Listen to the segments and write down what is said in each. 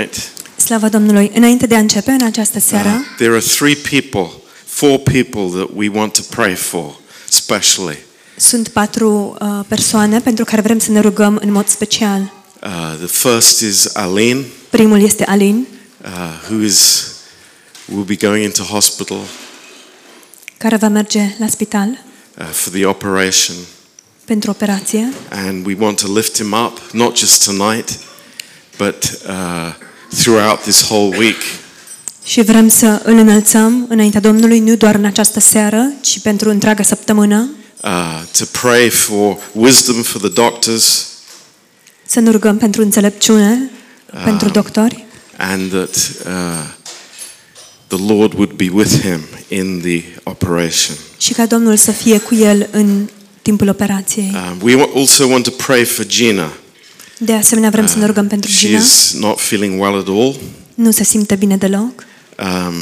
Right? Slavă Domnului! Înainte de a începe în această seară, Uh, there are three people, four people that we want to pray for, especially. sunt patru uh, persoane pentru care vrem să ne rugăm în mod special. Uh, the first is Aline, Primul este Alin, uh, who is will be going into hospital care va merge la spital uh, for the operation, pentru operație and we want to lift him up, not just tonight, but uh, throughout this whole week. și vrem să îl înălțăm înaintea Domnului nu doar în această seară, ci pentru întreaga săptămână, Uh, to pray for wisdom for the doctors, să ne rugăm pentru înțelepciune, pentru doctori and that uh, the Lord would be with him in the operation. și ca Domnul să fie cu el în timpul operației. Um, we wa- also want to pray for Gina. De asemenea, vrem să ne rugăm pentru She Gina. is not feeling well at all. Nu se simte bine deloc. Um,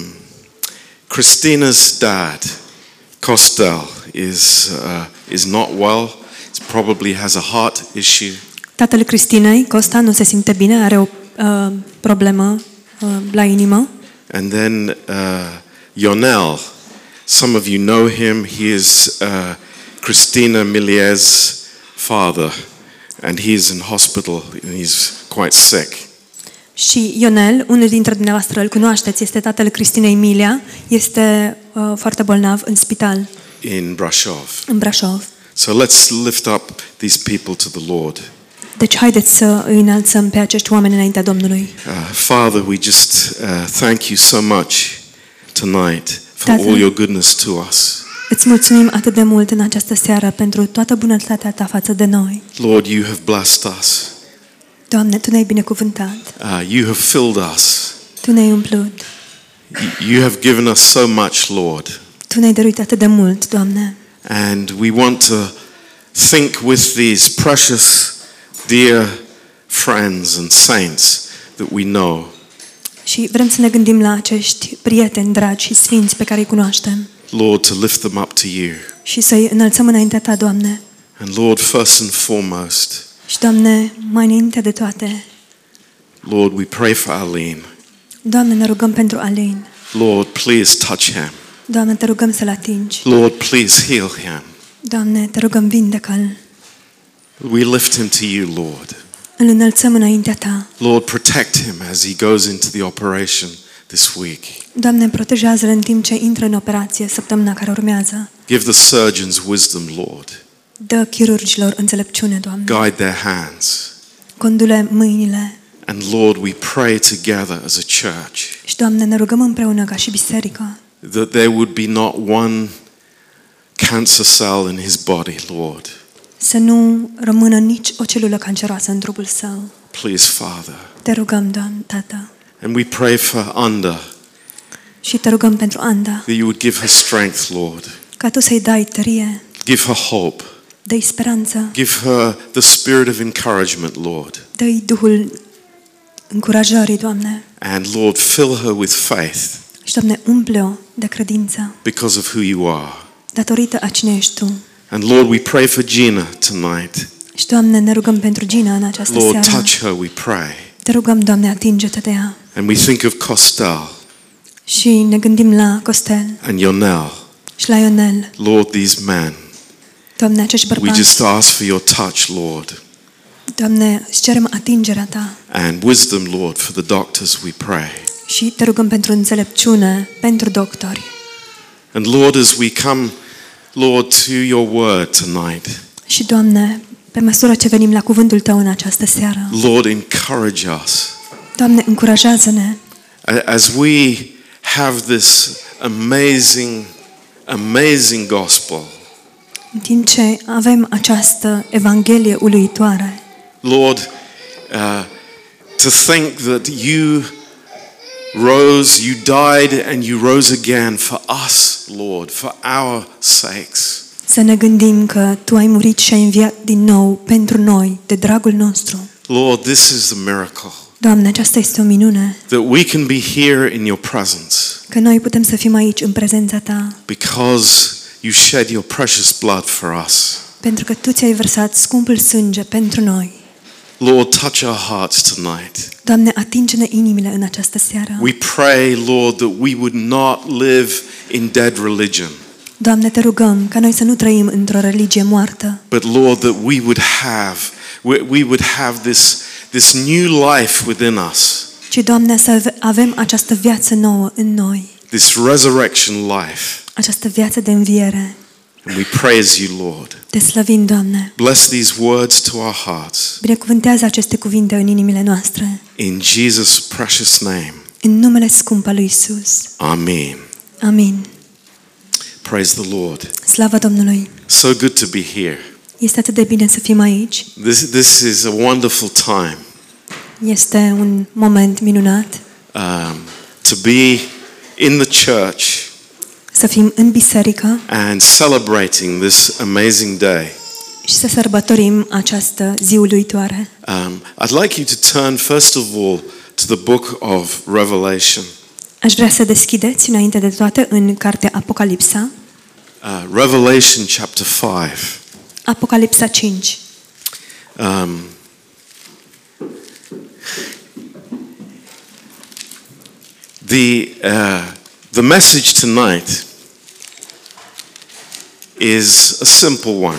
Christina's dad, Costel, is uh, is not well. He probably has a heart issue. Tatăl Cristinei, Costa, nu se simte bine, are o uh, problemă uh, la inimă. And then uh, Yonel, some of you know him. He is uh, Christina Millier's father, and he is in hospital and he's quite sick. Și Ionel, unul dintre dumneavoastră îl cunoașteți, este tatăl Cristinei Emilia, este uh, foarte bolnav în spital, in Brashov. în Brașov. So let's lift up these people to the Lord. Deci haideți să îi înălțăm pe acești oameni înaintea Domnului. Uh, Father, we just uh, thank you so much tonight for Tatăl. all your goodness to us. Îți mulțumim atât de mult în această seară pentru toată bunătatea ta față de noi. Lord, you have blessed us. Doamne, Tu ne-ai binecuvântat, Uh, you have filled us. Tu ne-ai umplut, Y- You have given us so much, Lord. Tu ne-ai dăruit atât de mult, Doamne. And we want to think with these precious, dear friends and saints that we know. Și vrem să ne gândim la acești prieteni dragi și sfinți pe care îi cunoaștem Lord, to lift them up to you. și să-i înălțăm înaintea Ta, Doamne. And Lord, first and foremost, Și, Doamne, mai înainte de toate, Lord, we pray for Aline. Doamne, ne rugăm pentru. Lord, please touch him. Doamne, te rugăm să-l atingi. Lord, please heal him. Doamne, te rugăm, vindecă-l. We lift him to you, Lord. Îl înălțăm înaintea Ta. Lord, protect him as he goes into the operation this week. Doamne, protejează-l în timp ce intră în operație săptămâna care urmează. Give the surgeons wisdom, Lord. Dă chirurgilor înțelepciune, Doamne. Guide their hands. Condule mâinile. And Lord, we pray together as a church Și, Doamne, ne rugăm împreună ca și biserică that there would be not one cancer cell in his body, Lord. să nu rămână nici o celulă canceroasă în trupul său. Please, Father. Te rugăm, Doamne, Tată. And we pray for Anda, Și te rugăm pentru Anda, that you would give her strength, Lord. ca Tu să-i dai tărie, Give her hope. dă-i speranță, Give her the spirit of encouragement, Lord. dă-i Duhul încurajării, Doamne. And Lord, fill her with faith Și, Doamne, umple-o de credință, because of who you are. datorită a cine ești Tu. And Lord, we pray for Gina tonight. Și, Doamne, ne rugăm pentru Gina în această Lord, seară. touch her, we pray. Te rugăm, Doamne, atinge-te de ea. And we think of Costel Și ne gândim la Costel and Yonel. și la Ionel. Lord, these men. Doamne, acești We bărbați, just ask for your touch, Lord. Doamne, îți cerem atingerea Ta And wisdom, Lord, for the doctors, we pray. și te rugăm pentru înțelepciune, pentru doctori. And Lord, as we come, Lord, to your word tonight, Și, Doamne, pe măsură ce venim la cuvântul Tău în această seară, Lord, encourage us. Doamne, încurajează-ne A- As we have this amazing, amazing gospel, în timp ce avem această evanghelie uluitoare. Lord, uh, to think that you rose, you died, and you rose again for us, Lord, for our sakes. Să ne gândim că Tu ai murit și ai înviat din nou pentru noi, de dragul nostru. Lord, this is the miracle Doamne, aceasta este o minune, that we can be here in your presence că noi putem să fim aici în prezența Ta, because you shed your precious blood for us. pentru că Tu ți-ai vărsat scumpul sânge pentru noi. Lord, touch our hearts tonight. Doamne, atinge-ne inimile în această seară. We pray, Lord, that we would not live in dead religion, Doamne, te rugăm ca noi să nu trăim într-o religie moartă, but Lord, that we would have we, we would have this this new life within us, ci, Doamne, să ave- avem această viață nouă în noi, this resurrection life. această viață de înviere. And we praise you, Lord. Te slăvim, Doamne. Bless these words to our hearts. Binecuvântează aceste cuvinte în inimile noastre. In Jesus' precious name. În numele scump al lui Isus. Amen. Amin. Praise the Lord. Slavă Domnului. So good to be here. Este atât de bine să fim aici. This, this is a wonderful time Este un moment minunat um, to be in the church să fim în biserică and celebrating this amazing day. și să sărbătorim această zi uluitoare. Um, I'd like you to turn, first of all, to the book of Revelation. Aș vrea să deschideți înainte de toate în cartea Apocalipsa, Uh, Revelation chapter 5. Apocalipsa 5. Um, the, uh, the message tonight is a simple one.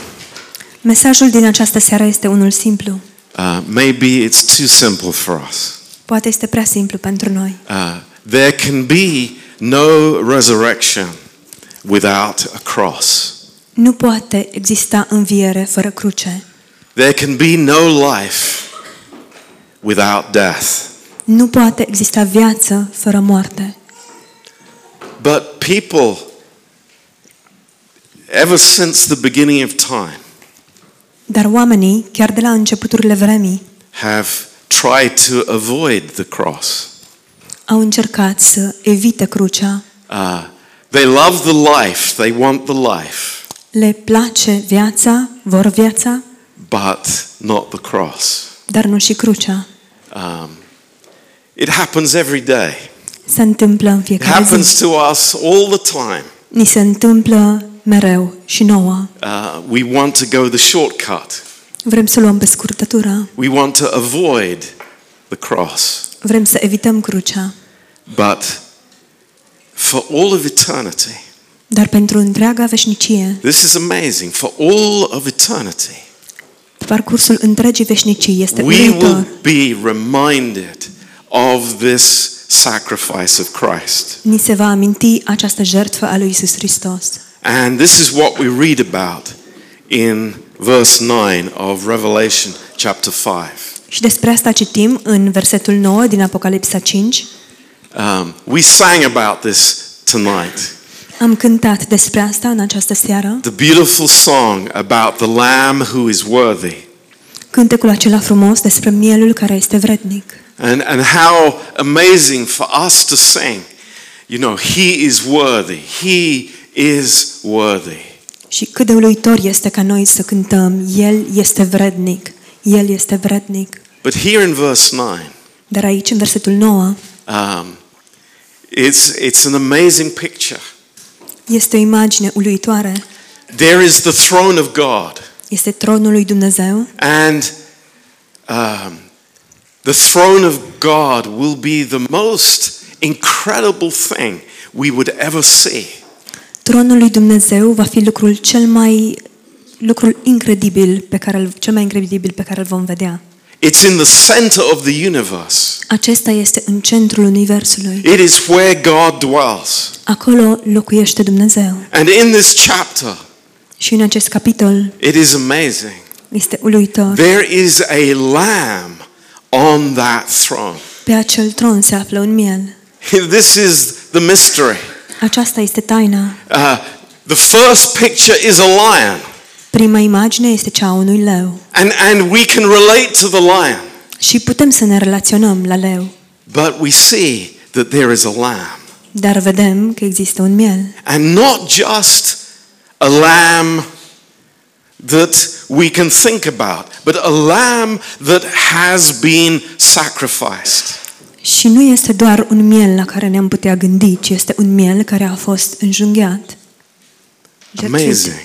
Mesajul din această seară este unul simplu. Uh, maybe it's too simple for us. Poate este prea simplu pentru noi. Uh, there can be no resurrection without a cross. Nu poate exista înviere fără cruce. There can be no life without death. Nu poate exista viață fără moarte. But people, ever since the beginning of time, Dar oamenii, chiar de la începuturile vremii, have tried to avoid the cross. Au încercat să evite crucea. Uh, they love the life, they want the life, Le place viața, vor viața, but not the cross. dar nu și crucea. Um, it happens every day. Se întâmplă în It fiecare happens zi. to us all the time. Ni se întâmplă mereu și nouă. Uh, we want to go the shortcut. Vrem să luăm pe scurtătură. We want to avoid the cross. Vrem să evităm crucea. But for all of eternity, Dar pentru întreaga veșnicie, this is amazing. For all of eternity, pe parcursul întregii veșnicii, este we will uluitor. be reminded of this sacrifice of Christ. Ni se va aminti această jertfă a lui Isus Hristos. And this is what we read about in verse 9 of Revelation chapter 5. Și despre asta citim în versetul 9 din Apocalipsa 5. Um, we sang about this tonight. Am cântat despre asta în această seară. The beautiful song about the Lamb who is worthy. Cântecul acela frumos despre mielul care este vrednic. And, and how amazing for us to sing. You know, He is worthy. He is worthy. Și cât de uluitor este ca noi să cântăm, El este vrednic, El este vrednic. But here in verse 9, Dar aici, în versetul 9, um, it's, it's an amazing picture. este o imagine uluitoare. There is the throne of God, Este tronul lui Dumnezeu and um, the throne of God will be the most incredible thing we would ever see. Tronul lui Dumnezeu va fi lucrul cel mai lucrul incredibil pe care îl- cel mai incredibil pe care îl vom vedea. It's in the center of the universe. Acesta este în centrul universului. It is where God dwells. Acolo locuiește Dumnezeu. And in this chapter, Și în acest capitol it is amazing. este uluitor. There is a lamb on that throne. Pe acel tron se află un miel. This is the mystery. Aceasta este taina. Uh, the first picture is a lion, Prima imagine este cea a unui leu. and, and we can relate to the lion, Și putem să ne relaționăm la leu. but we see that there is a lamb. Dar vedem că există un miel. And not just a lamb that we can think about, but a lamb that has been sacrificed. Și nu este doar un miel la care ne-am putea gândi, ci este un miel care a fost înjunghiat. Jertfit. Amazing.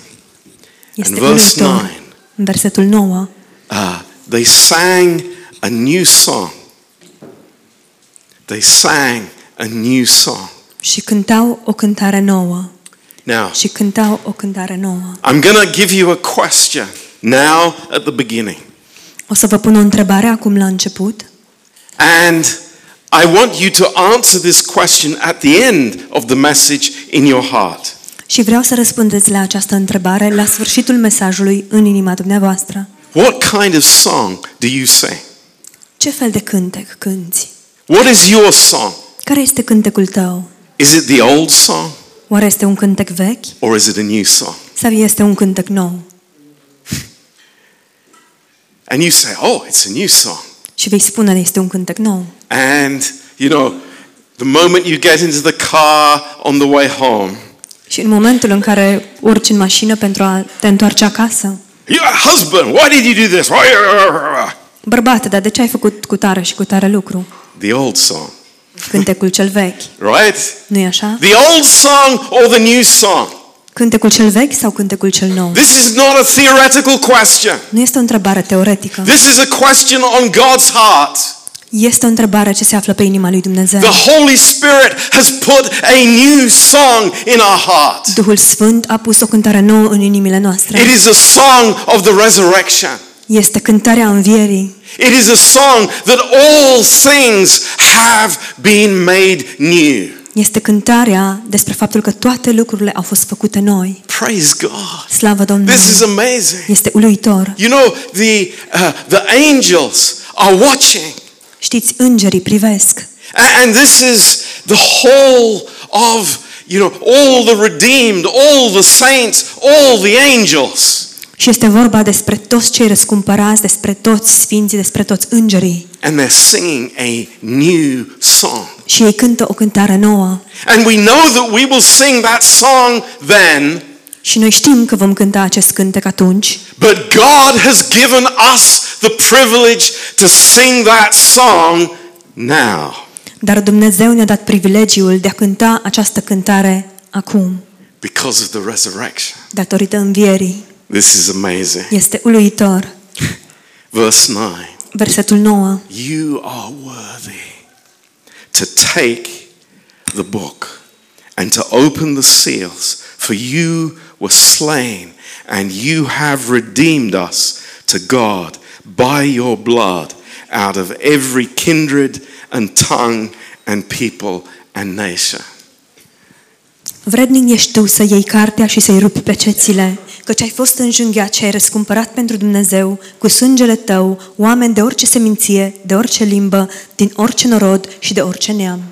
Este And verse uluitor. 9. În versetul 9. Uh, they sang a new song. They sang a new song. Și cântau o cântare nouă. Now, Și cântau o cântare nouă. I'm going to give you a question now at the beginning. O să vă pun o întrebare acum la început And I want you to answer this question at the end of the message in your heart. Și vreau să răspundeți la această întrebare la sfârșitul mesajului în inima dumneavoastră. What kind of song do you sing? Ce fel de cântec cânti? What is your song? Care este cântecul tău? Is it the old song Oare este un cântec vechi or is it a new song? sau este un cântec nou? And you say, oh, it's a new song. Și vei spune este un cântec nou. And, you know, the moment you get into the car on the way home, Și în momentul în care urci în mașină pentru a te întoarce acasă, your husband, why did you do this? bărbate, dar de ce ai făcut cu tare și cu tare lucru? The old song, Cântecul cel vechi, right? nu-i așa? The old song or the new song? Cântecul cel vechi sau cântecul cel nou? This is not a theoretical question. Nu este o întrebare teoretică. This is a question on God's heart. Este o întrebare ce se află pe inima lui Dumnezeu. The Holy Spirit has put a new song in our heart. Duhul Sfânt a pus o cântare nouă în inimile noastre. It is a song of the resurrection. Este cântarea învierii. It is a song that all things have been made new. Este cântarea despre faptul că toate lucrurile au fost făcute noi. Praise God. Slavă Domnului! This is amazing. Este uluitor. You know, the, uh, the angels are watching. Știți, îngerii privesc. A- And this is the whole of, you know, all the redeemed, all the saints, all the angels. Și este vorba despre toți cei răscumpărați, despre toți sfinții, despre toți îngerii. And they're singing a new song. Și ei cântă o cântare nouă. And we know that we will sing that song then, Și noi știm că vom cânta acest cântec atunci, but God has given us the privilege to sing that song now dar Dumnezeu ne-a dat privilegiul de a cânta această cântare acum, because of the resurrection. datorită învierii. This is amazing. Este uluitor. Verse 9 Versetul 9. You are worthy to take the book and to open the seals, for you were slain and you have redeemed us to God by your blood out of every kindred and tongue and people and nation. Vrednic ești tu să iei cartea și să-i rupi pecețile, căci ai fost înjunghiat și ai răscumpărat pentru Dumnezeu cu sângele tău oameni de orice seminție, de orice limbă, din orice norod și de orice neam.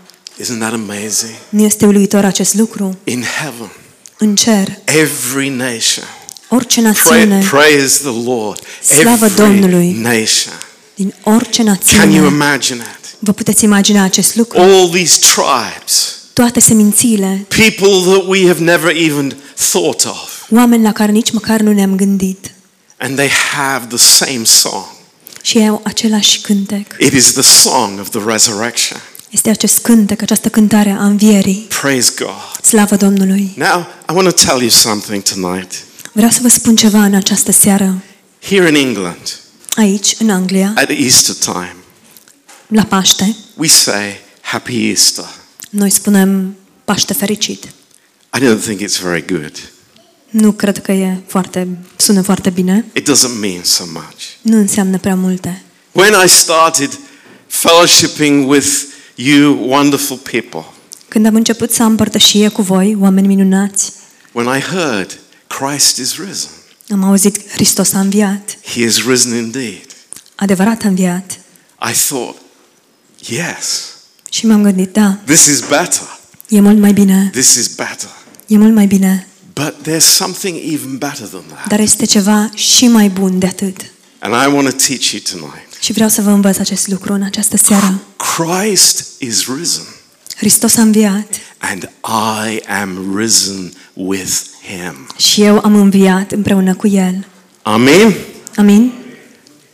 Isn't that amazing? Nu este uluitor acest lucru? In heaven, În cer, every nation. orice Pray, națiune, praise the Lord. Slavă Every Domnului. nation. din orice Can you națiune, imagine it? vă puteți imagina acest lucru? All these tribes, Toate semințiile, people that we have never even thought of, oameni la care nici măcar nu ne-am gândit. and they have the same song. Și ei au același cântec. It is the song of the resurrection. Este acest cântec, această cântare a învierii. Praise God. Slavă Domnului! Now, I want to tell you something tonight. Vreau să vă spun ceva în această seară. Here in England, Aici, în Anglia, at Easter time, la Paște, we say Happy Easter. noi spunem Paște fericit. I don't think it's very good. Nu cred că e foarte, sună foarte bine. It doesn't mean so much. Nu înseamnă prea multe. When I started fellowshipping with you wonderful people, Când am început să am părtășie cu voi, oameni minunați, when I heard Christ is risen, am auzit Hristos a înviat. he is risen indeed, Adevărat a înviat. I thought, yes, Și m-am gândit, da, this is better. e mult mai bine. This is better. E mult mai bine. But there's something even better than that. Dar este ceva și mai bun de atât. And I want to teach you tonight. Și vreau să vă învăț acest lucru în această seară. Christ is risen, Hristos a înviat and I am risen with him. și eu am înviat împreună cu El. Amen. Amin?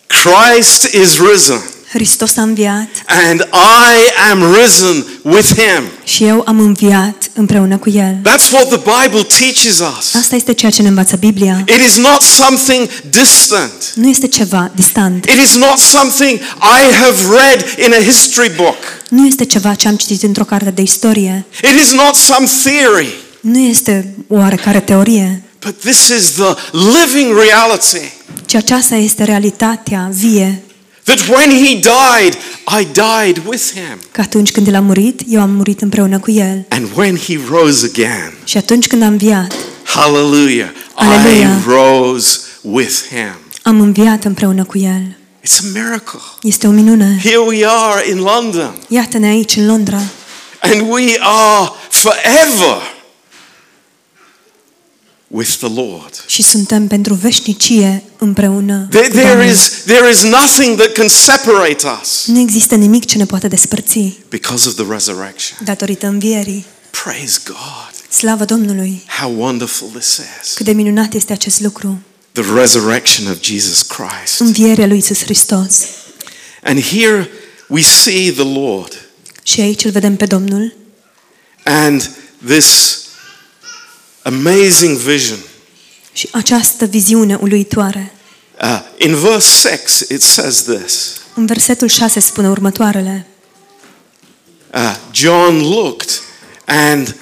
Christ is risen, Hristos a înviat and I am risen with him. și eu am înviat împreună cu El. That's what the Bible teaches us. Asta este ceea ce ne învață Biblia. It is not something distant. Nu este ceva distant. It is not something I have read in a history book. Nu este ceva ce am citit într-o carte de istorie. It is not some theory. Nu este o oarecare teorie, But this is the living reality ci aceasta este realitatea vie. That when he died, I died with him. Că atunci când El a murit, eu am murit împreună cu El. And when he rose again, Și atunci când am înviat, hallelujah, Hallelujah. I rose with him. am înviat împreună cu El. It's a miracle. Este o minune. Here we are in London, Iată-ne aici, în Londra. and we are forever with the Lord. Și suntem pentru veșnicie împreună There, cu there, Domnul. is, there is nothing that can separate us Nu există nimic ce ne poate despărți because of the resurrection. datorită învierii. Praise God. Slavă Domnului! How wonderful this is. Cât de minunat este acest lucru. The resurrection of Jesus Christ. Învierea lui Iisus Hristos. And here we see the Lord Și aici îl vedem pe Domnul and this amazing vision. și această viziune uluitoare. Uh, in verse 6, it says this În versetul 6 spune următoarele. uh, John looked, and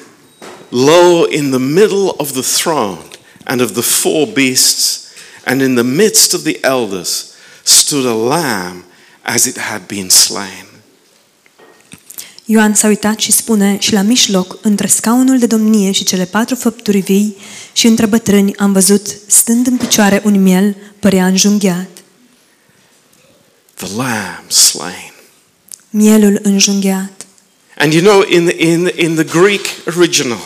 lo, in the middle of the throne and of the four beasts, and in the midst of the elders, stood a lamb as it had been slain. Ioan s-a uitat și spune, și la mijloc, între scaunul de domnie și cele patru făpturi vii și între bătrâni am văzut, stând în picioare un miel, părea înjunghiat. The lamb slain. Mielul înjunghiat. And you know, in the, in, in the Greek original,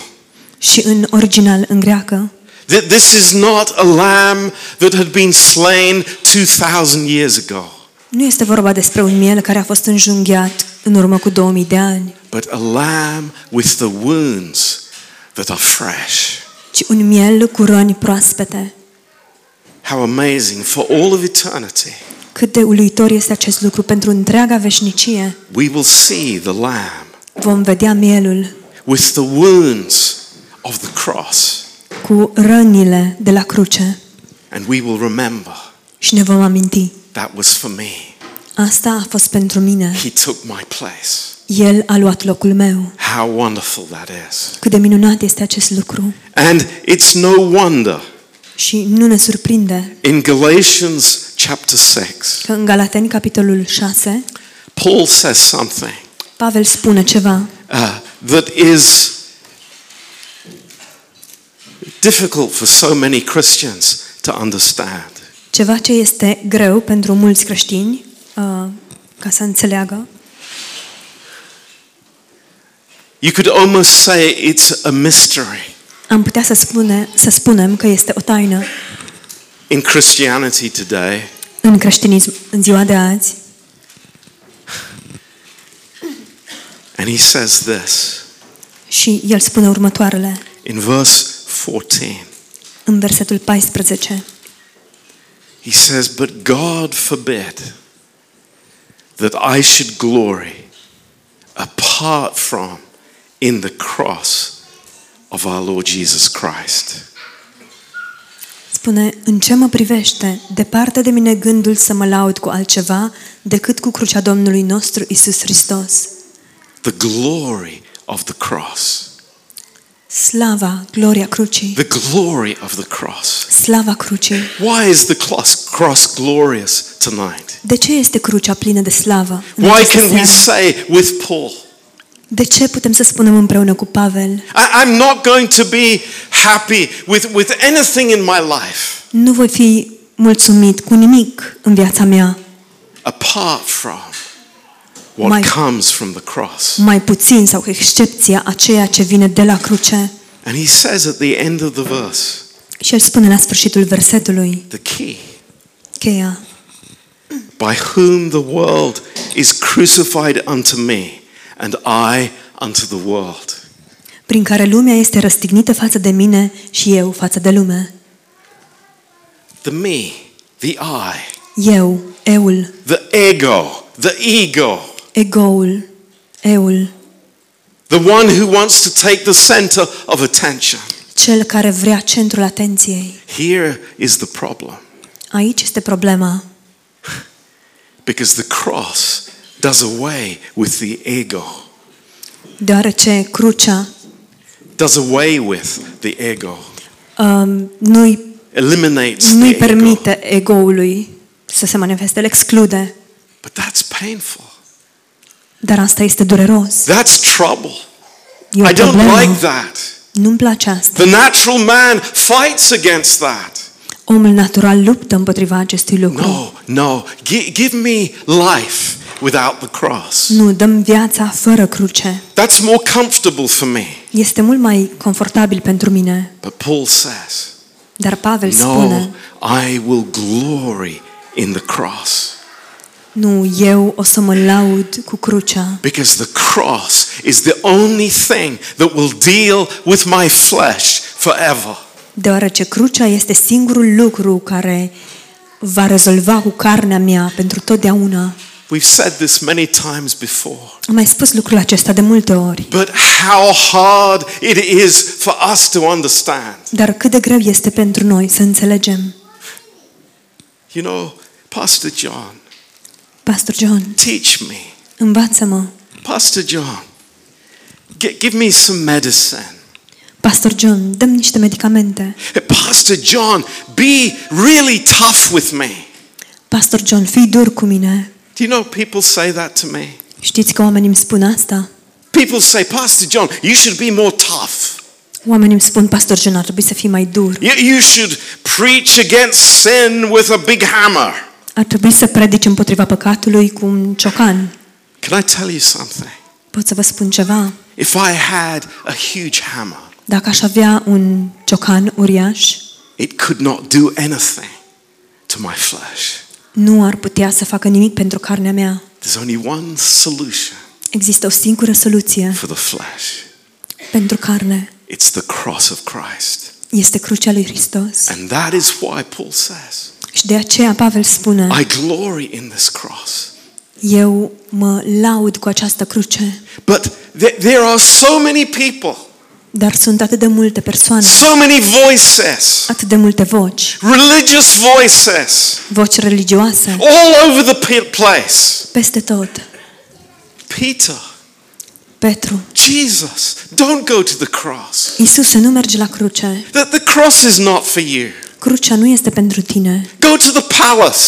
Și în original, în greacă, th- this is not a lamb that had been slain 2,000 years ago, nu este vorba despre un miel care a fost înjunghiat în urmă cu 2000 de ani, but a lamb with the wounds that are fresh. ci un miel cu răni proaspete. How amazing for all of eternity. Cât de uluitor este acest lucru pentru întreaga veșnicie. We will see the lamb Vom vedea mielul with the wounds of the cross, cu rănile de la cruce and we will remember și ne vom aminti. that was for me. Asta a fost pentru mine. He took my place. El a luat locul meu. How wonderful that is. Cât de minunat este acest lucru. And it's no wonder Și nu ne surprinde in Galatians chapter 6, că în Galateni, capitolul 6, Paul says something Pavel spune ceva uh, that is difficult for so many Christians to understand. Ceva ce este greu pentru mulți creștini uh, ca să înțeleagă. You could almost say it's a mystery Am putea să, spune, să spunem că este o taină in Christianity today. în creștinism în ziua de azi. And he says this Și el spune următoarele in verse 14. în versetul 14. He says, But God forbid that I should glory apart from in the cross of our Lord Jesus Christ. Spune, în ce mă privește, departe de mine gândul să mă laud cu altceva decât cu crucea Domnului nostru Isus Hristos. The glory of the cross. Slava, gloria crucii. The glory of the cross. Slava crucii. Why is the cross, cross glorious tonight? De ce este crucea plină de slavă? în Why această can we seară? say with Paul, De ce putem să spunem împreună cu Pavel? I, I'm not going to be happy with, with anything in my life Nu voi fi mulțumit cu nimic în viața mea, apart from what Mai- comes from the cross. mai puțin sau cu excepția a ceea ce vine de la cruce. And he says at the end of the verse, Și el spune la sfârșitul versetului, the key, cheia, by whom the world is crucified unto me, and I unto the world. prin care lumea este răstignită față de mine și eu față de lume. The me, the I, Eu, eul, the ego, the ego. egoul, eul, the one who wants to take the center of attention. Cel care vrea centrul atenției. Here is the problem Aici este problema. Because the cross does away with the ego, Deoarece crucea does away with the ego, um, nu-i, eliminates nu-i the ego. permite egoului să se manifeste, îl exclude. But that's painful. Dar asta este dureros. That's trouble. E I don't like that. Nu-mi place asta. The natural man fights against that. Omul natural luptă împotriva acestui lucru. No, no. Gi- give me life without the cross. Nu, dăm viața fără cruce. That's more comfortable for me. Este mult mai confortabil pentru mine. But Paul says, Dar Pavel No, spune, I will glory in the cross. nu, eu o să mă laud cu crucea. Because the cross is the only thing that will deal with my flesh forever. Deoarece crucea este singurul lucru care va rezolva cu carnea mea pentru totdeauna. We've said this many times before. Am mai spus lucrul acesta de multe ori. But how hard it is for us to understand. Dar cât de greu este pentru noi să înțelegem. You know, Pastor John, Pastor John, teach me. învață-mă. Pastor John, gi- give me some medicine. Pastor John, dăm niște medicamente. Pastor John, be really tough with me. Pastor John, fii dur cu mine. Do you know people say that to me? Știți că oamenii îmi spun asta? People say, Pastor John, you should be more tough. Oamenii îmi spun, Pastor John, ar trebui să fii mai dur. You, you should preach against sin with a big hammer. Ar trebui să predici împotriva păcatului cu un ciocan. Can I tell you something? Pot să vă spun ceva? If I had a huge hammer, Dacă aș avea un ciocan uriaș, it could not do anything to my flesh. nu ar putea să facă nimic pentru carnea mea. There's only one solution Există o singură soluție for the flesh. pentru carne. It's the cross of Christ. Este crucea lui Hristos. And that is why Paul says, Și de aceea Pavel spune, I glory in this cross. eu mă laud cu această cruce. But th- there are so many people, Dar sunt atât de multe persoane, so many voices, atât de multe voci, religious voices, voci religioase, all over the pe- place. peste tot. Peter, Petru, Jesus, don't go to the cross. Iisuse, nu mergi la cruce. The, the cross is not for you. Crucea nu este pentru tine. Go to the palace.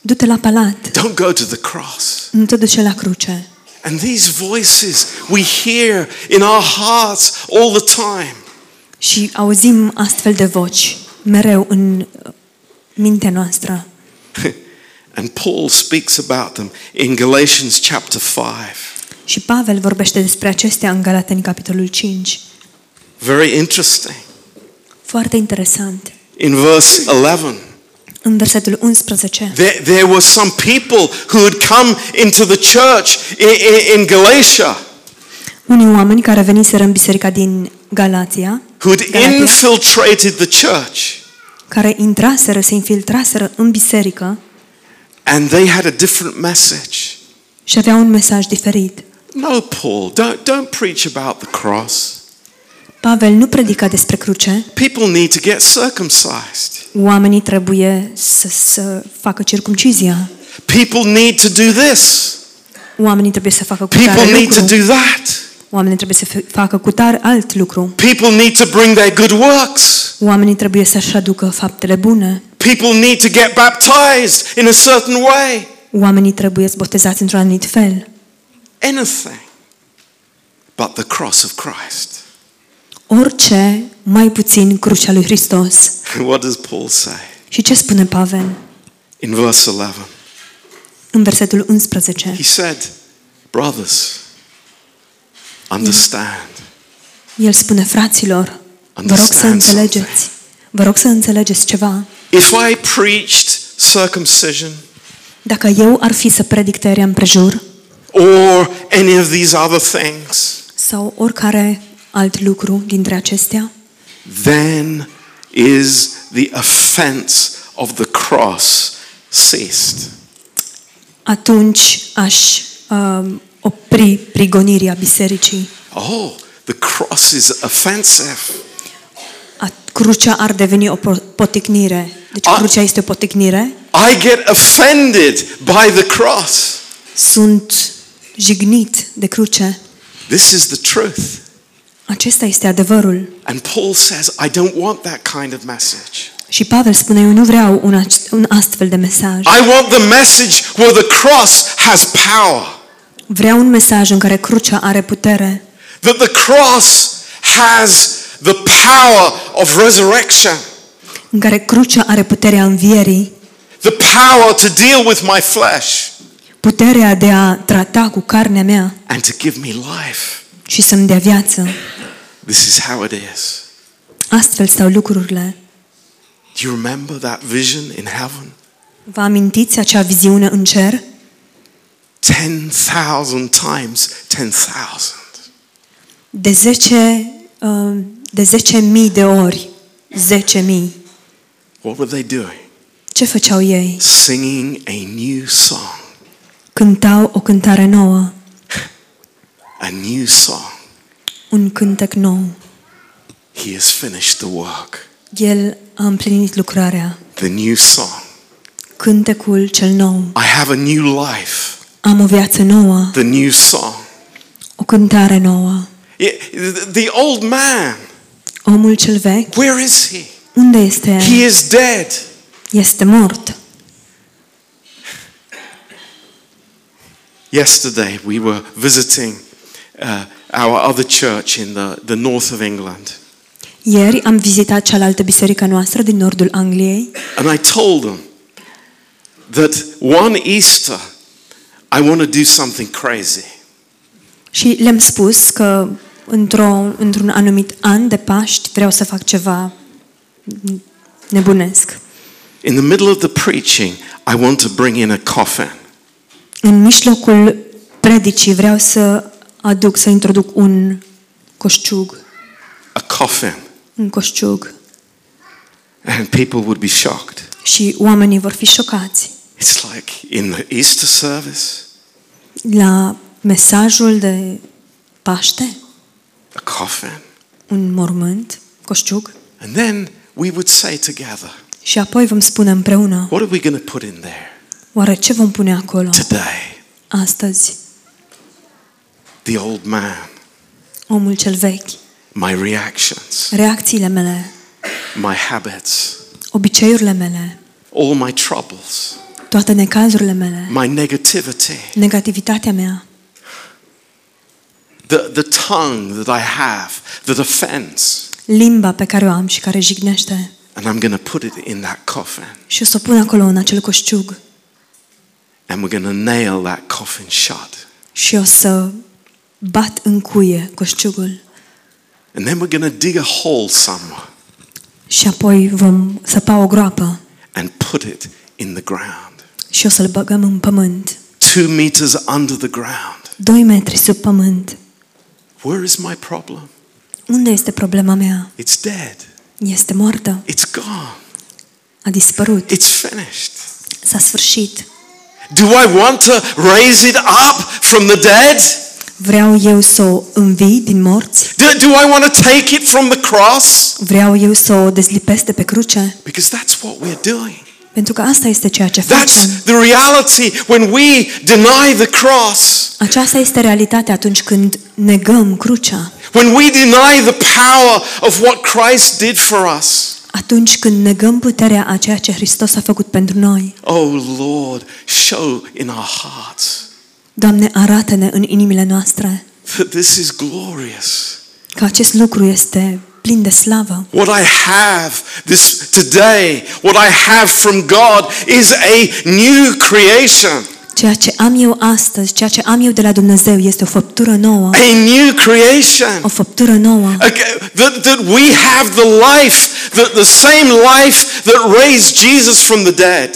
Du-te la palat. Don't go to the cross. Nu te duce la cruce. And these voices we hear in our hearts all the time. Și auzim astfel de voci mereu în uh, mintea noastră. and Paul speaks about them in Galatians chapter 5. Și Pavel vorbește despre acestea în Galateni, capitolul 5. Very interesting. Foarte interesant. In verse 11, În versetul 11, there, there were some people who had come into the church in, in, in Galatia unii oameni care veniseră în biserica din Galația, who had Galatia infiltrated the church care intraseră, se infiltraseră în biserică and they had a different message. și aveau un mesaj diferit. No, Paul, don't, don't preach about the cross. Pavel nu predica despre cruce, People need to get circumcised. Oamenii trebuie să, să facă circumcizia. People need to do this. Oamenii trebuie să facă cu People tare need to lucru. do that. Oamenii trebuie să f- facă cu tare alt lucru. People need to bring their good works. Oamenii trebuie să-și aducă faptele bune. People need to get baptized in a certain way. Oamenii trebuie să botezați într-un anumit fel. Anything but the cross of Christ. Orice, mai puțin crucea lui Hristos. What does Paul say? Și ce spune Pavel? In verse 11, În versetul 11. he said, Brothers, understand. El spune, fraților, vă rog să Understand înțelegeți. Vă rog să înțelegeți ceva. If I preached circumcision Dacă eu ar fi să predic tăierea împrejur or any of these other things, sau oricare alt lucru dintre acestea, then is the offense of the cross ceased. atunci aș um, opri prigonirea bisericii. Oh, the cross is offensive. A, crucea ar deveni o po- poticnire. Deci A- crucea este o poticnire. I get offended by the cross. Sunt jignit de cruce. This is the truth. Acesta este adevărul. And Paul says, I don't want that kind of message. Și Pavel spune, eu nu vreau un, ac- un astfel de mesaj. I want the message where the cross has power. Vreau un mesaj în care crucea are putere. That the cross has the power of resurrection. În care crucea are puterea învierii. The power to deal with my flesh Puterea de a trata cu carnea mea and to give me life. și să-mi dea viață. This is how it is. Astfel stau lucrurile. Do you remember that vision in heaven? Vă amintiți acea viziune în cer? 10,000 times 10,000. De 10 uh, de 10.000 de ori 10.000. What were they doing? Ce făceau ei? Singing a new song. Cântau o cântare nouă, A new song. Un cântec nou. He has finished the work. El a împlinit lucrarea. The new song. Cântecul cel nou. I have a new life. Am o viață nouă, The new song. o cântare nouă. Yeah, The old man, Omul cel vechi, where is he? unde este He el? is dead. Este mort. Yesterday we were visiting uh, our other church in the, the north of England. Ieri am vizitat cealaltă biserică noastră din nordul Angliei And I told them that one Easter I want to do something crazy. și le-am spus că într-o, într-un anumit an de Paști vreau să fac ceva nebunesc. In the middle of the preaching, I want to bring in a coffin. În mijlocul predicii vreau să aduc, să introduc un coșciug, A coffin. un coșciug And people would be shocked. și oamenii vor fi șocați. It's like in the Easter service, La mesajul de Paște, a coffin. un mormânt, coșciug, And then we would say together, și apoi vom spune împreună, what are we going to put in there oare ce vom pune acolo today? astăzi? The old man, Omul cel vechi, my reactions, reacțiile mele, my habits, obiceiurile mele, all my troubles, toate necazurile mele, my negativity, negativitatea mea, the, the tongue that I have that offends. limba pe care o am și care jignește. And I'm going to put it in that coffin. și o să o pun acolo în acel coșciug. And we're going to nail that coffin shut. și o să bat în cuie coșciugul And then we're going to dig a hole somewhere și apoi vom săpa o groapă and put it in the ground. și o să-l băgăm în pământ. Two meters under the ground. Doi metri sub pământ. Where is my problem? Unde este problema mea? It's dead. Este moartă. It's gone. A dispărut. It's finished. S-a sfârșit. Do I want to raise it up from the dead? Vreau eu să o învii din morți? Do, do I want to take it from the cross? Vreau eu să o dezlipesc de pe cruce? Because that's what we're doing. Pentru că asta este ceea ce That's facem. the reality when we deny the cross. Aceasta este realitatea atunci când negăm crucea. When we deny the power of what Christ did for us. Atunci când negăm puterea a ceea ce Hristos a făcut pentru noi. Oh Lord, show in our hearts Doamne, arată-ne în inimile noastre that this is glorious. că acest lucru este plin de slavă. What I have this today, what I have from God is a new creation. Ceea ce am eu astăzi, ceea ce am eu de la Dumnezeu este o făptură nouă. A new creation. O făptură nouă. Okay, That, that we have the life, the, the same life that raised Jesus from the dead.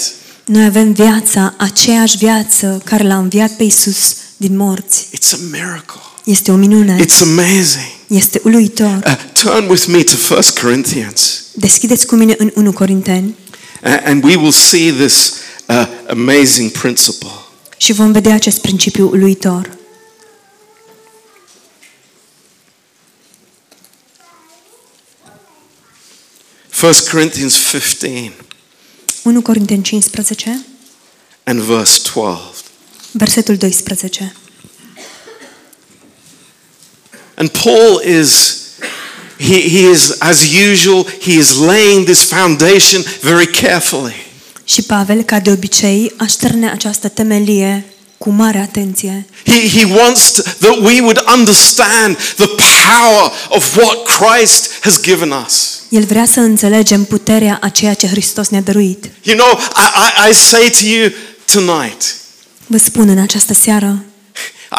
Noi avem viața, aceeași viață care l-a înviat pe Isus din morți. It's a miracle. Este o minune. It's amazing. Este uluitor. Uh, turn with me to 1 Corinthians. Deschideți cu mine în 1 Corinteni. Uh, and we will see this uh, amazing principle. Și vom vedea acest principiu uluitor. First Corinthians 15. 1 Corinteni 15, and verse 12. versetul 12. And Paul is he, he is as usual he is laying this foundation very carefully. Și Pavel, ca de obicei, așterne această temelie cu mare atenție. He, he wants to, that we would understand the power of what Christ has given us. El vrea să înțelegem puterea a ceea ce Hristos ne-a dăruit. You know, I, I, I say to you tonight, Vă spun în această seară,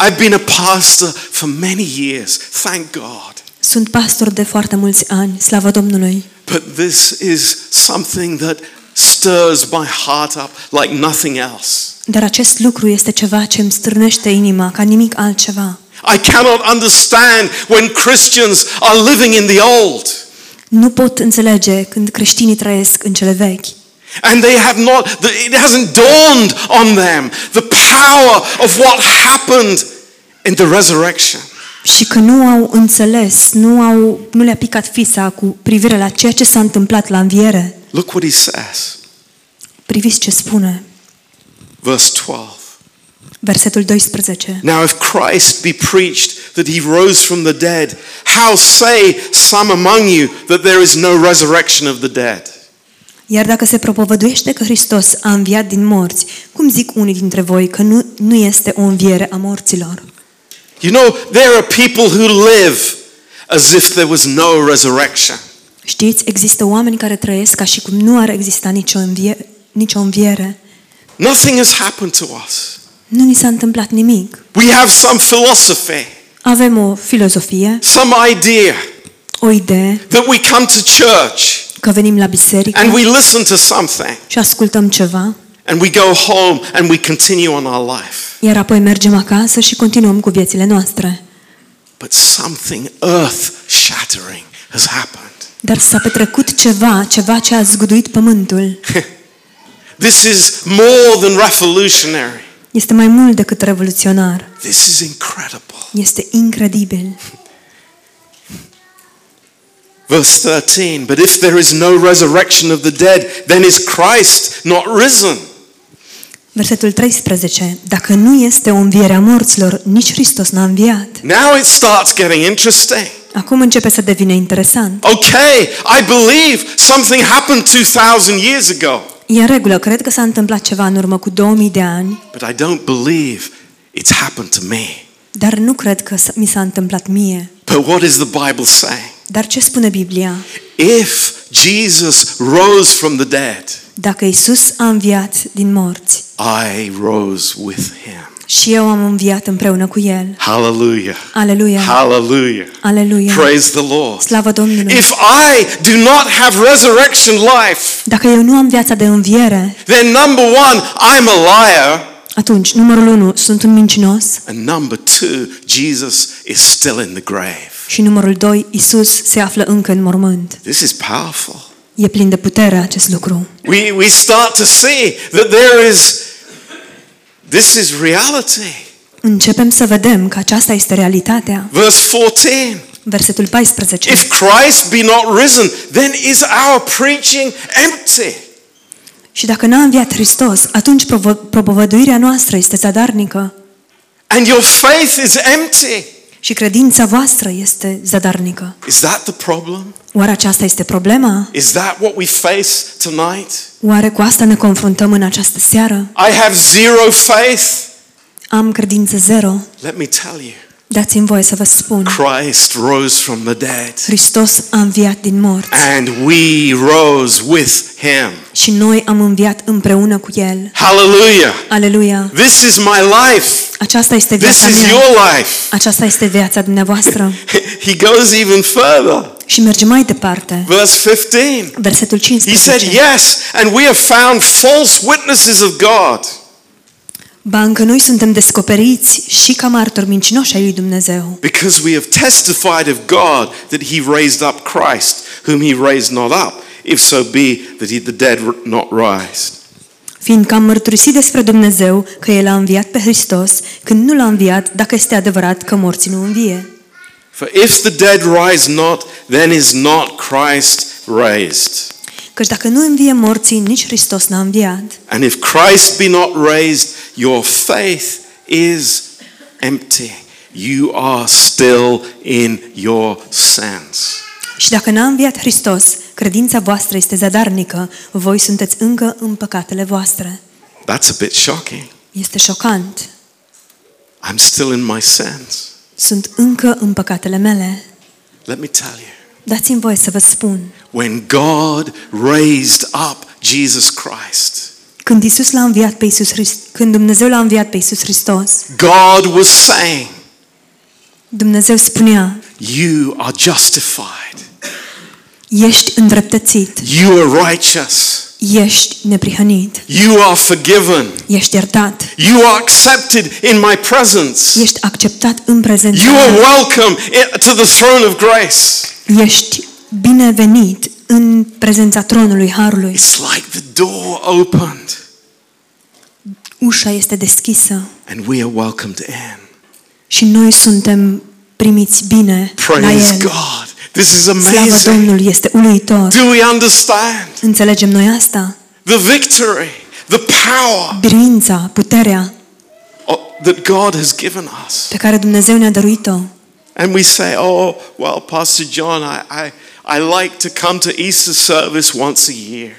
I've been a pastor for many years, thank God. sunt pastor de foarte mulți ani, slavă Domnului, But this is something that stirs my heart up like nothing else. dar acest lucru este ceva ce îmi strânește inima ca nimic altceva. I cannot understand when Christians are living in the old Nu pot înțelege când creștinii trăiesc în cele vechi and they have not, it hasn't dawned on them the power of what happened in the resurrection. și că nu au înțeles, nu, au, nu le-a picat fisa cu privire la ceea ce s-a întâmplat la înviere. Look what he says. Priviți ce spune, Verse 12. Versetul 12. Now, if Christ be preached that he rose from the dead, how say some among you that there is no resurrection of the dead? Iar dacă se propovăduiește că Hristos a înviat din morți, cum zic unii dintre voi că nu, nu este o înviere a morților? You know, there are people who live as if there was no resurrection. Știți, există oameni care trăiesc ca și cum nu ar exista nicio, învie, nicio înviere. Nothing has happened to us. Nu ni s-a întâmplat nimic. We have some philosophy, Avem o filozofie, some idea o idee, that we come to church că venim la biserică and we listen to something și ascultăm ceva, and we go home and we continue on our life. iar apoi mergem acasă și continuăm cu viețile noastre. But something earth shattering has happened. Dar s-a petrecut ceva, ceva ce a zguduit pământul. This is more than revolutionary. Este mai mult decât revoluționar. This is incredible. Este incredibil. Verse 13 But if there is no resurrection of the dead, then is Christ not risen? Versetul 13. Dacă nu este o înviere a morților, nici Hristos n-a înviat. Now it starts getting interesting. Acum începe să devină interesant. Okay, I believe something happened 2,000 years ago, E în regulă, cred că s-a întâmplat ceva în urmă cu 2000 de ani, but I don't believe it's happened to me. dar nu cred că s- mi s-a întâmplat mie. But what is the Bible saying? Dar ce spune Biblia? If Jesus rose from the dead, Dacă Isus a înviat din morți I rose with him. Și eu am înviat împreună cu El. Hallelujah. Aleluia! Hallelujah. Aleluia! Praise the Lord. Slavă Domnului! If I do not have resurrection life, Dacă eu nu am viața de înviere, then number one, I'm a liar. atunci, numărul 1, sunt un mincinos And number two, Jesus is still in the grave. și numărul 2, Isus se află încă în mormânt. This is powerful. E plin de putere acest lucru. We, we start to see that there is, this is reality. Începem să vedem că aceasta este realitatea. Verse 14. Versetul 14. If Christ be not risen, then is our preaching empty. Și dacă n-a înviat Hristos, atunci provo- propovăduirea noastră este zadarnică And your faith is empty. Și credința voastră este zadarnică. Is that the problem? Oare aceasta este problema? Is that what we face tonight? Oare cu asta ne confruntăm în această seară? I have zero faith. Am credință zero. Let me tell you, Dați-mi voie să vă spun. Christ rose from the dead, Hristos a înviat din morți and we rose with him. și noi am înviat împreună cu El. Hallelujah. Aleluia! This is my life. Aceasta este This viața is mea. your life. Aceasta este viața dumneavoastră. He goes even further. Și merge mai departe. Verse 15. Versetul He said, 15. Yes, and we have found false witnesses of God. Ba încă noi suntem descoperiți și ca martori mincinoși ai lui Dumnezeu. Because we have testified of God that he raised up Christ, whom he raised not up, if so be that he, the dead were not raised. Fiindcă am mărturisit despre Dumnezeu că El a înviat pe Hristos, când nu l-a înviat, dacă este adevărat că morții nu învie. For if the dead rise not, then is not Christ raised. Căci dacă nu învie morții, nici Hristos n-a înviat. And if Christ be not raised, your faith is empty. You are still in your sins. Și dacă n-a înviat Hristos, credința voastră este zadarnică, voi sunteți încă în păcatele voastre. That's a bit shocking. Este șocant. I'm still in my sins. Sunt încă în păcatele mele. Let me tell you. Dați-mi voie să vă spun. When God raised up Jesus Christ, Când Isus l-a înviat pe Isus Hrist- când Dumnezeu l-a înviat pe Isus Hristos, God was saying, Dumnezeu spunea: You are justified. Ești îndreptățit, You are righteous. Ești neprihănit, You are forgiven. ești iertat, You are accepted in my presence. ești acceptat în prezența You are mea, welcome i- to the throne of grace. ești binevenit în prezența tronului Harului. It's like the door opened Ușa este deschisă and we are welcomed in. și noi suntem primiți bine la Praise El. God. This is Slavă amazing. Domnului este uluitor. Do we understand Înțelegem noi asta? the victory, the power Biruința, puterea o- that God has given us? pe care Dumnezeu ne-a dăruit-o. And we say, oh, well, Pastor John, I, I, I like to come to Easter service once a year.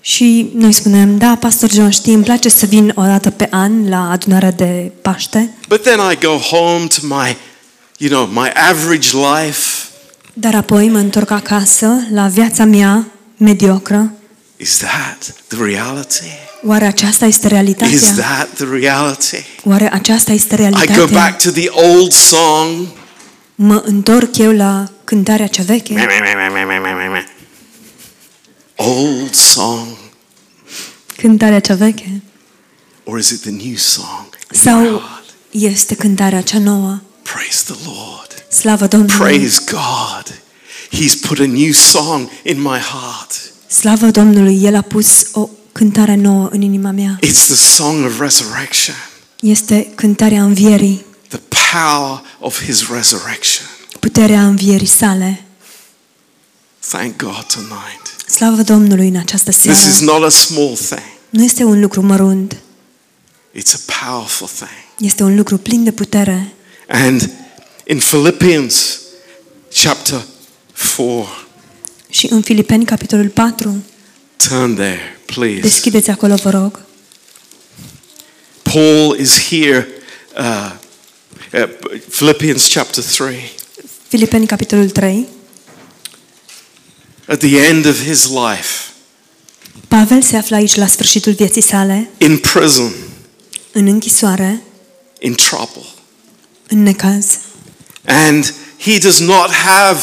Și noi spunem, da, Pastor John, știi, îmi place să vin o dată pe an la adunarea de Paște, But then I go home to my, you know, my average life. Dar apoi mă întorc acasă la viața mea mediocră. Is that the reality? Oare aceasta este Is realitatea? that the reality? Oare aceasta este I go realitatea? back to the old song. Mă întorc eu la cântarea cea veche? Meh, meh, meh, meh, meh, meh, meh, meh. Old song. Cântarea cea veche? Or is it the new song? in my Sau heart? este cântarea cea nouă? Praise the Lord. Slavă Domnului! Praise God. He's put a new song in my heart. Slavă Domnului! El a pus o cântare nouă în inima mea. It's the song of resurrection, Este cântarea învierii, the power of his resurrection. puterea învierii sale. Thank God tonight. Slavă Domnului în această This is not a small thing, Nu este un lucru mărunt, it's a powerful thing. este un lucru plin de putere. And in Philippians chapter 4, Și în Filipeni, capitolul 4, turn there, please. deschideți acolo, vă rog. Paul is here, uh, uh, Philippians chapter 3, Filipeni, capitolul 3. at the end of his life, Pavel se află aici la sfârșitul vieții sale, in prison, în închisoare, in trouble. în necaz. And he does not have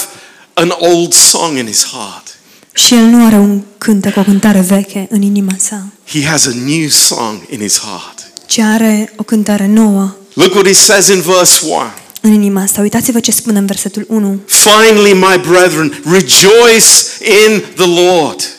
an old song in his heart. Și el nu are un cântec, o cântare veche în inima sa, He has a new song in his heart. ci are o cântare nouă Look what he says in verse 1. în inima sa. Uitați-vă ce spune în versetul 1. Finally, my brethren, rejoice in the Lord.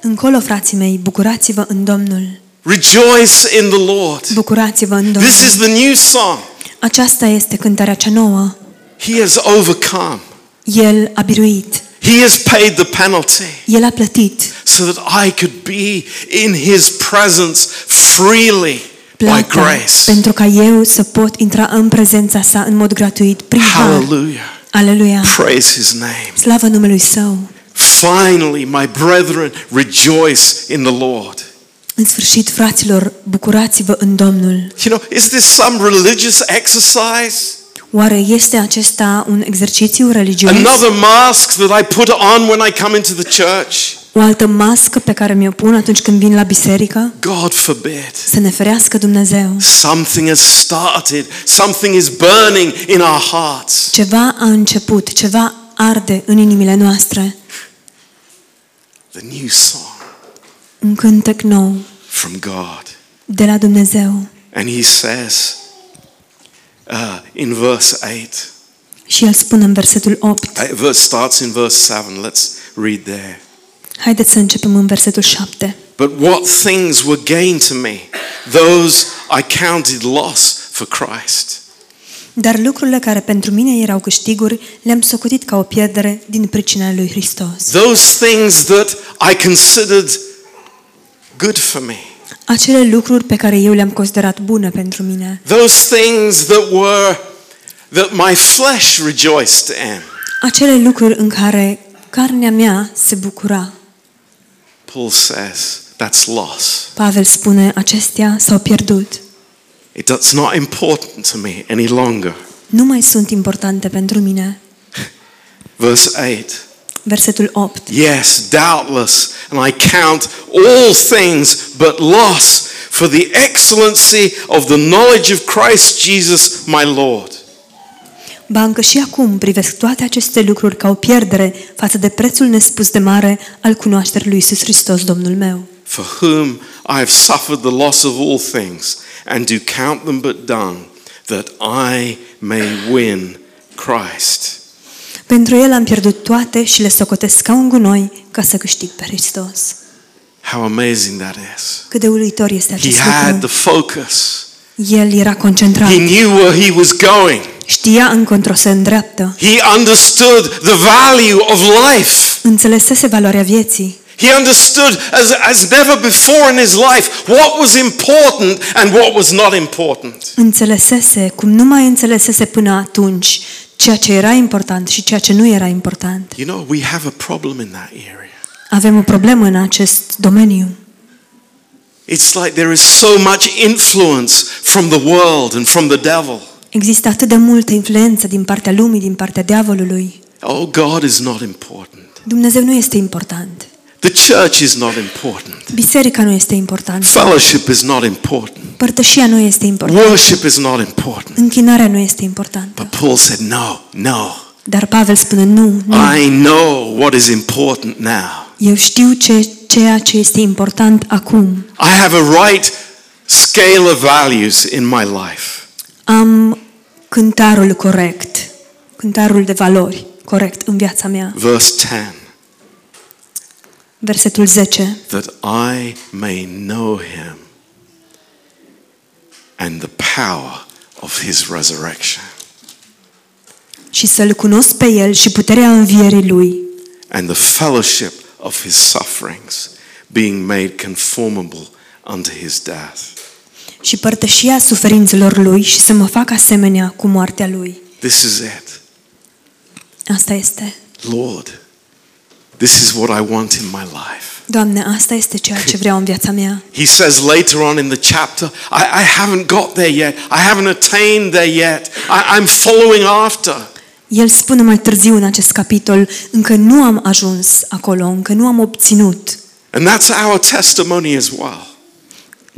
Încolo, frații mei, bucurați-vă în Domnul. Rejoice in the Lord. Bucurați-vă în Domnul. This is the new song. Aceasta este cântarea cea nouă. He has overcome. El a biruit. He has paid the penalty El a plătit so that I could be in his presence freely by plata grace. pentru ca eu să pot intra în prezența sa în mod gratuit, prin har. Hallelujah. Aleluia! Praise his name. Slavă numelui Său! Finally, my brethren, rejoice in the Lord. În sfârșit, fraților, bucurați-vă în Domnul. You know, is this some religious exercise? Oare este acesta un exercițiu religios? Another mask that I put on when I come into the church? O altă mască pe care mi-o pun atunci când vin la biserică? God forbid. Să ne ferească Dumnezeu. Something has started, something is burning in our hearts. Ceva a început, ceva arde în inimile noastre. The new song Un cântec nou from God. de la Dumnezeu. And he says uh, in verse 8, Și el spune în versetul 8. uh, verse starts in verse 7. Let's read there. Haideți să începem în versetul 7. But what things were gain to me, those I counted loss for Christ. Dar lucrurile care pentru mine erau câștiguri, le-am socotit ca o pierdere din pricina lui Hristos. Those things that I considered good for me. Acele lucruri pe care eu le-am considerat bune pentru mine. Those things that were that my flesh rejoiced in. Acele lucruri în care carnea mea se bucura. Paul says that's loss. Pavel spune, acestea s-au pierdut. It's not important to me any longer. Nu mai sunt importante pentru mine. Verse 8. Versetul 8. Yes, doubtless, and I count all things but loss for the excellency of the knowledge of Christ Jesus my Lord. Ba încă și acum privesc toate aceste lucruri ca o pierdere față de prețul nespus de mare al cunoașterii lui Iisus Hristos, Domnul meu, for whom I have suffered the loss of all things, and do count them but dung, that I may win Christ. Pentru El am pierdut toate și le socotesc ca un gunoi ca să câștig pe Hristos. How amazing that is. Cât de uluitor este He acest had lucru. the focus. El era concentrat. He knew where he was going. Știa încotro se îndreaptă. He understood the value of life. Înțelesese valoarea vieții. He understood as, as never before in his life what was important and what was not important. Înțelesese cum nu mai înțelesese până atunci ceea ce era important și ceea ce nu era important. You know, we have a problem in that area. Avem o problemă în acest domeniu. It's like there is so much influence from the world and from the devil. Există atât de multă influență din partea lumii, din partea diavolului. Oh, God is not important. Dumnezeu nu este important. The church is not important. Biserica nu este importantă. Fellowship is not important. Părtășia nu este importantă. Worship is not important. Închinarea nu este importantă. But Paul said, no, no. Dar Pavel spune nu, nu. I know what is important now. Eu știu ce, ceea ce este important acum. I have a right scale of values in my life. Am cântarul corect, cântarul de valori corect în viața mea. Verse 10 Versetul 10. that I may know him and the power of his resurrection Și să-L cunosc pe El și puterea învierii Lui and the fellowship of his sufferings, being made conformable unto his death. și părtășia suferințelor Lui și să mă fac asemenea cu moartea Lui. This is it. Asta este. Lord, this is what I want in my life. Doamne, asta este ceea ce vreau în viața mea. He says later on in the chapter, I, I haven't got there yet. I haven't attained there yet. I, I'm following after. El spune mai târziu în acest capitol, încă nu am ajuns acolo, încă nu am obținut. And that's our testimony as well.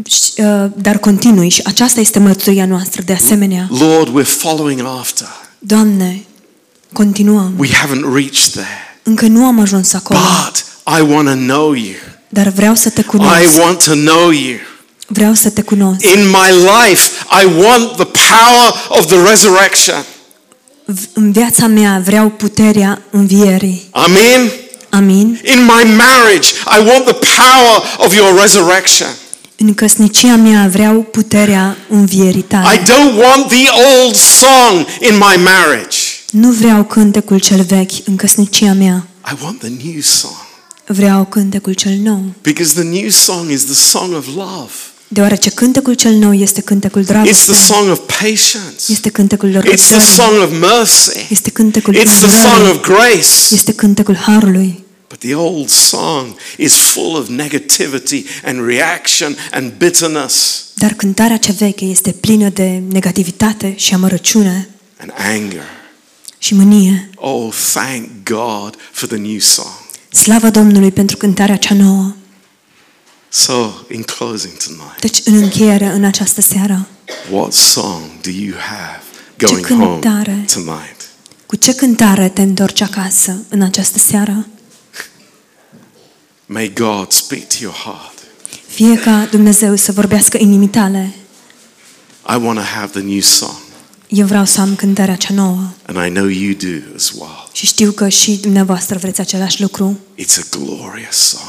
Și, uh, Dar continui și aceasta este mărturia noastră de asemenea. Lord, we're following after. Doamne, continuăm. We haven't reached there. Încă nu am ajuns acolo, But I want to know you. dar vreau să te I cunosc. want to know you. Vreau să te cunosc. In my life, I want the power of the resurrection. V- În viața mea vreau puterea învierii. Amen. Amin. In my marriage, I want the power of your resurrection. În căsnicia mea vreau puterea învierii I tale. don't want the old song in my marriage. Nu vreau cântecul cel vechi în căsnicia mea. I want the new song. Vreau cântecul cel nou. Because the new song is the song of love. Deoarece cântecul cel nou este cântecul It's the dragostei. song of patience. Este cântecul It's the răbdării. song of mercy. Este cântecul It's the song îndurării. of grace. Este cântecul harului. But the old song is full of negativity and reaction and bitterness Dar cântarea cea veche este plină de negativitate și amărăciune and anger. Și mânie. Oh, thank God for the new song. Slavă Domnului pentru cântarea cea nouă. So, in closing tonight, Deci, în încheiere, în această seară, what song do you have going home cântare. tonight? cu ce cântare te întorci acasă în această seară? May God speak to your heart. Fie ca Dumnezeu să vorbească inimii tale. I want to have the new song, Eu vreau să am cântarea cea nouă. and I know you do as well. Și știu că și dumneavoastră vreți același lucru. It's a glorious song.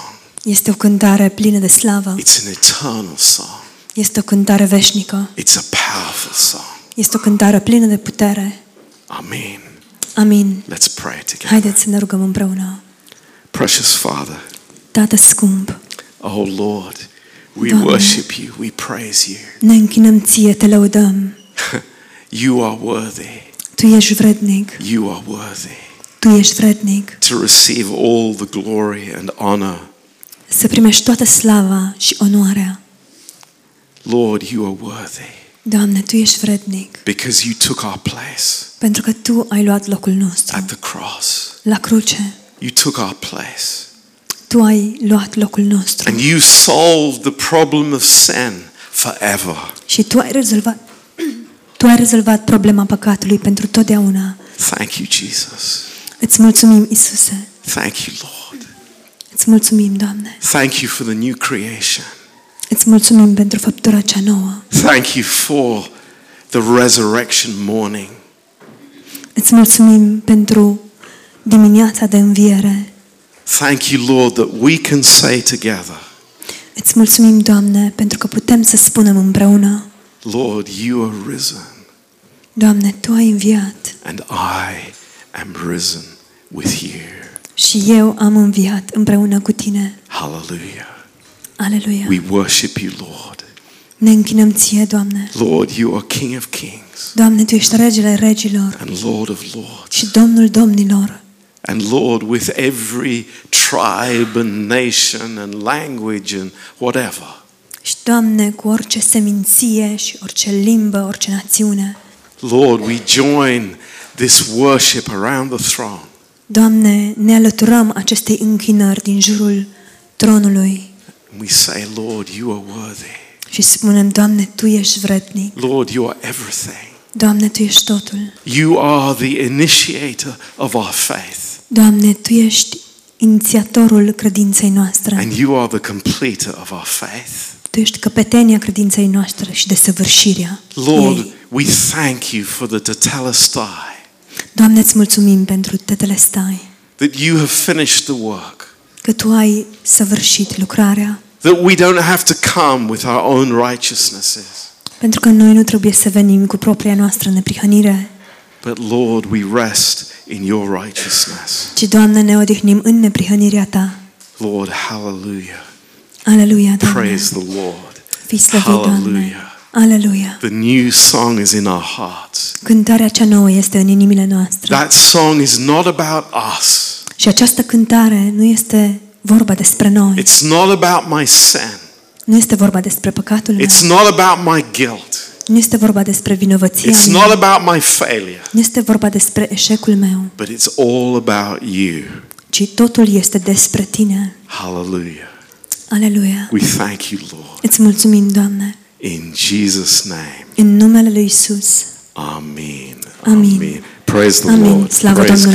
Este o cântare plină de slavă. It's an eternal song. Este o cântare veșnică. It's a powerful song. Este o cântare plină de putere. Amen. Amin. Let's pray together. Haideți să ne rugăm împreună. Precious Father, Tată scump, oh Lord, we Doamne. worship you, we praise you. ne închinăm ție, te lăudăm. You are worthy. Tu ești vrednic, You are worthy tu ești vrednic to receive all the glory and honor. să primești toată slava și onoarea. Lord, you are worthy Doamne, Tu ești vrednic, because you took our place pentru că Tu ai luat locul nostru at the cross. la cruce. You took our place. Tu ai luat locul nostru And you solved the problem of sin forever. și Tu ai rezolvat Tu ai rezolvat problema păcatului pentru totdeauna. Thank you, Jesus. Îți mulțumim, Isuse. Thank you, Lord. Îți mulțumim, Doamne. Thank you for the new creation. Îți mulțumim pentru făptura cea nouă. Thank you for the resurrection morning. Îți mulțumim pentru dimineața de înviere. Thank you, Lord, that we can say together, Îți mulțumim, Doamne, pentru că putem să spunem împreună, Lord, you are risen, Doamne, Tu ai înviat and I am risen with you. și eu am înviat împreună cu Tine. Hallelujah. Aleluia! We worship you, Lord. Ne închinăm Ție, Doamne. Lord, you are King of kings Doamne, Tu ești regele regilor and Lord of lords. și Domnul domnilor. And Lord, with every tribe and nation and language and whatever, Și, Doamne, cu orice seminție și orice limbă, orice națiune. Lord, we join this worship around the throne. Doamne, ne alăturăm acestei închinări din jurul tronului And we say, Lord, you are worthy. și spunem, Doamne, Tu ești vrednic. Lord, you are everything. Doamne, Tu ești totul. You are the initiator of our faith, Doamne, Tu ești inițiatorul credinței noastre. and you are the completer of our faith. Tu ești căpetenia credinței noastre și desăvârșirea Lord, ei. We thank you for the tetelestai, Doamne, îți mulțumim pentru tetelestai, that you have finished the work, că Tu ai săvârșit lucrarea, that we don't have to come with our own righteousnesses, pentru că noi nu trebuie să venim cu propria noastră neprihănire, but Lord, we rest in your righteousness. ci, Doamne, ne odihnim în neprihănirea Ta. Lord, hallelujah. Aleluia, Doamne! Praise the Lord. Fii slăvit, Doamne! Hallelujah. Aleluia! The new song is in our hearts. Cântarea cea nouă este în inimile noastre. That song is not about us. Și această cântare nu este vorba despre noi. It's not about my sin. Nu este vorba despre păcatul meu. It's not about my guilt. Nu este vorba despre vinovăția It's mea. not about my failure. Nu este vorba despre eșecul meu, But it's all about you. ci totul este despre Tine. Hallelujah. Aleluia! We thank you, Lord. Îți mulțumim, Doamne, In Jesus' name. în numele Lui Isus. Amen. Amen. Amen. Praise the Amin. Lord. Slavă Praise.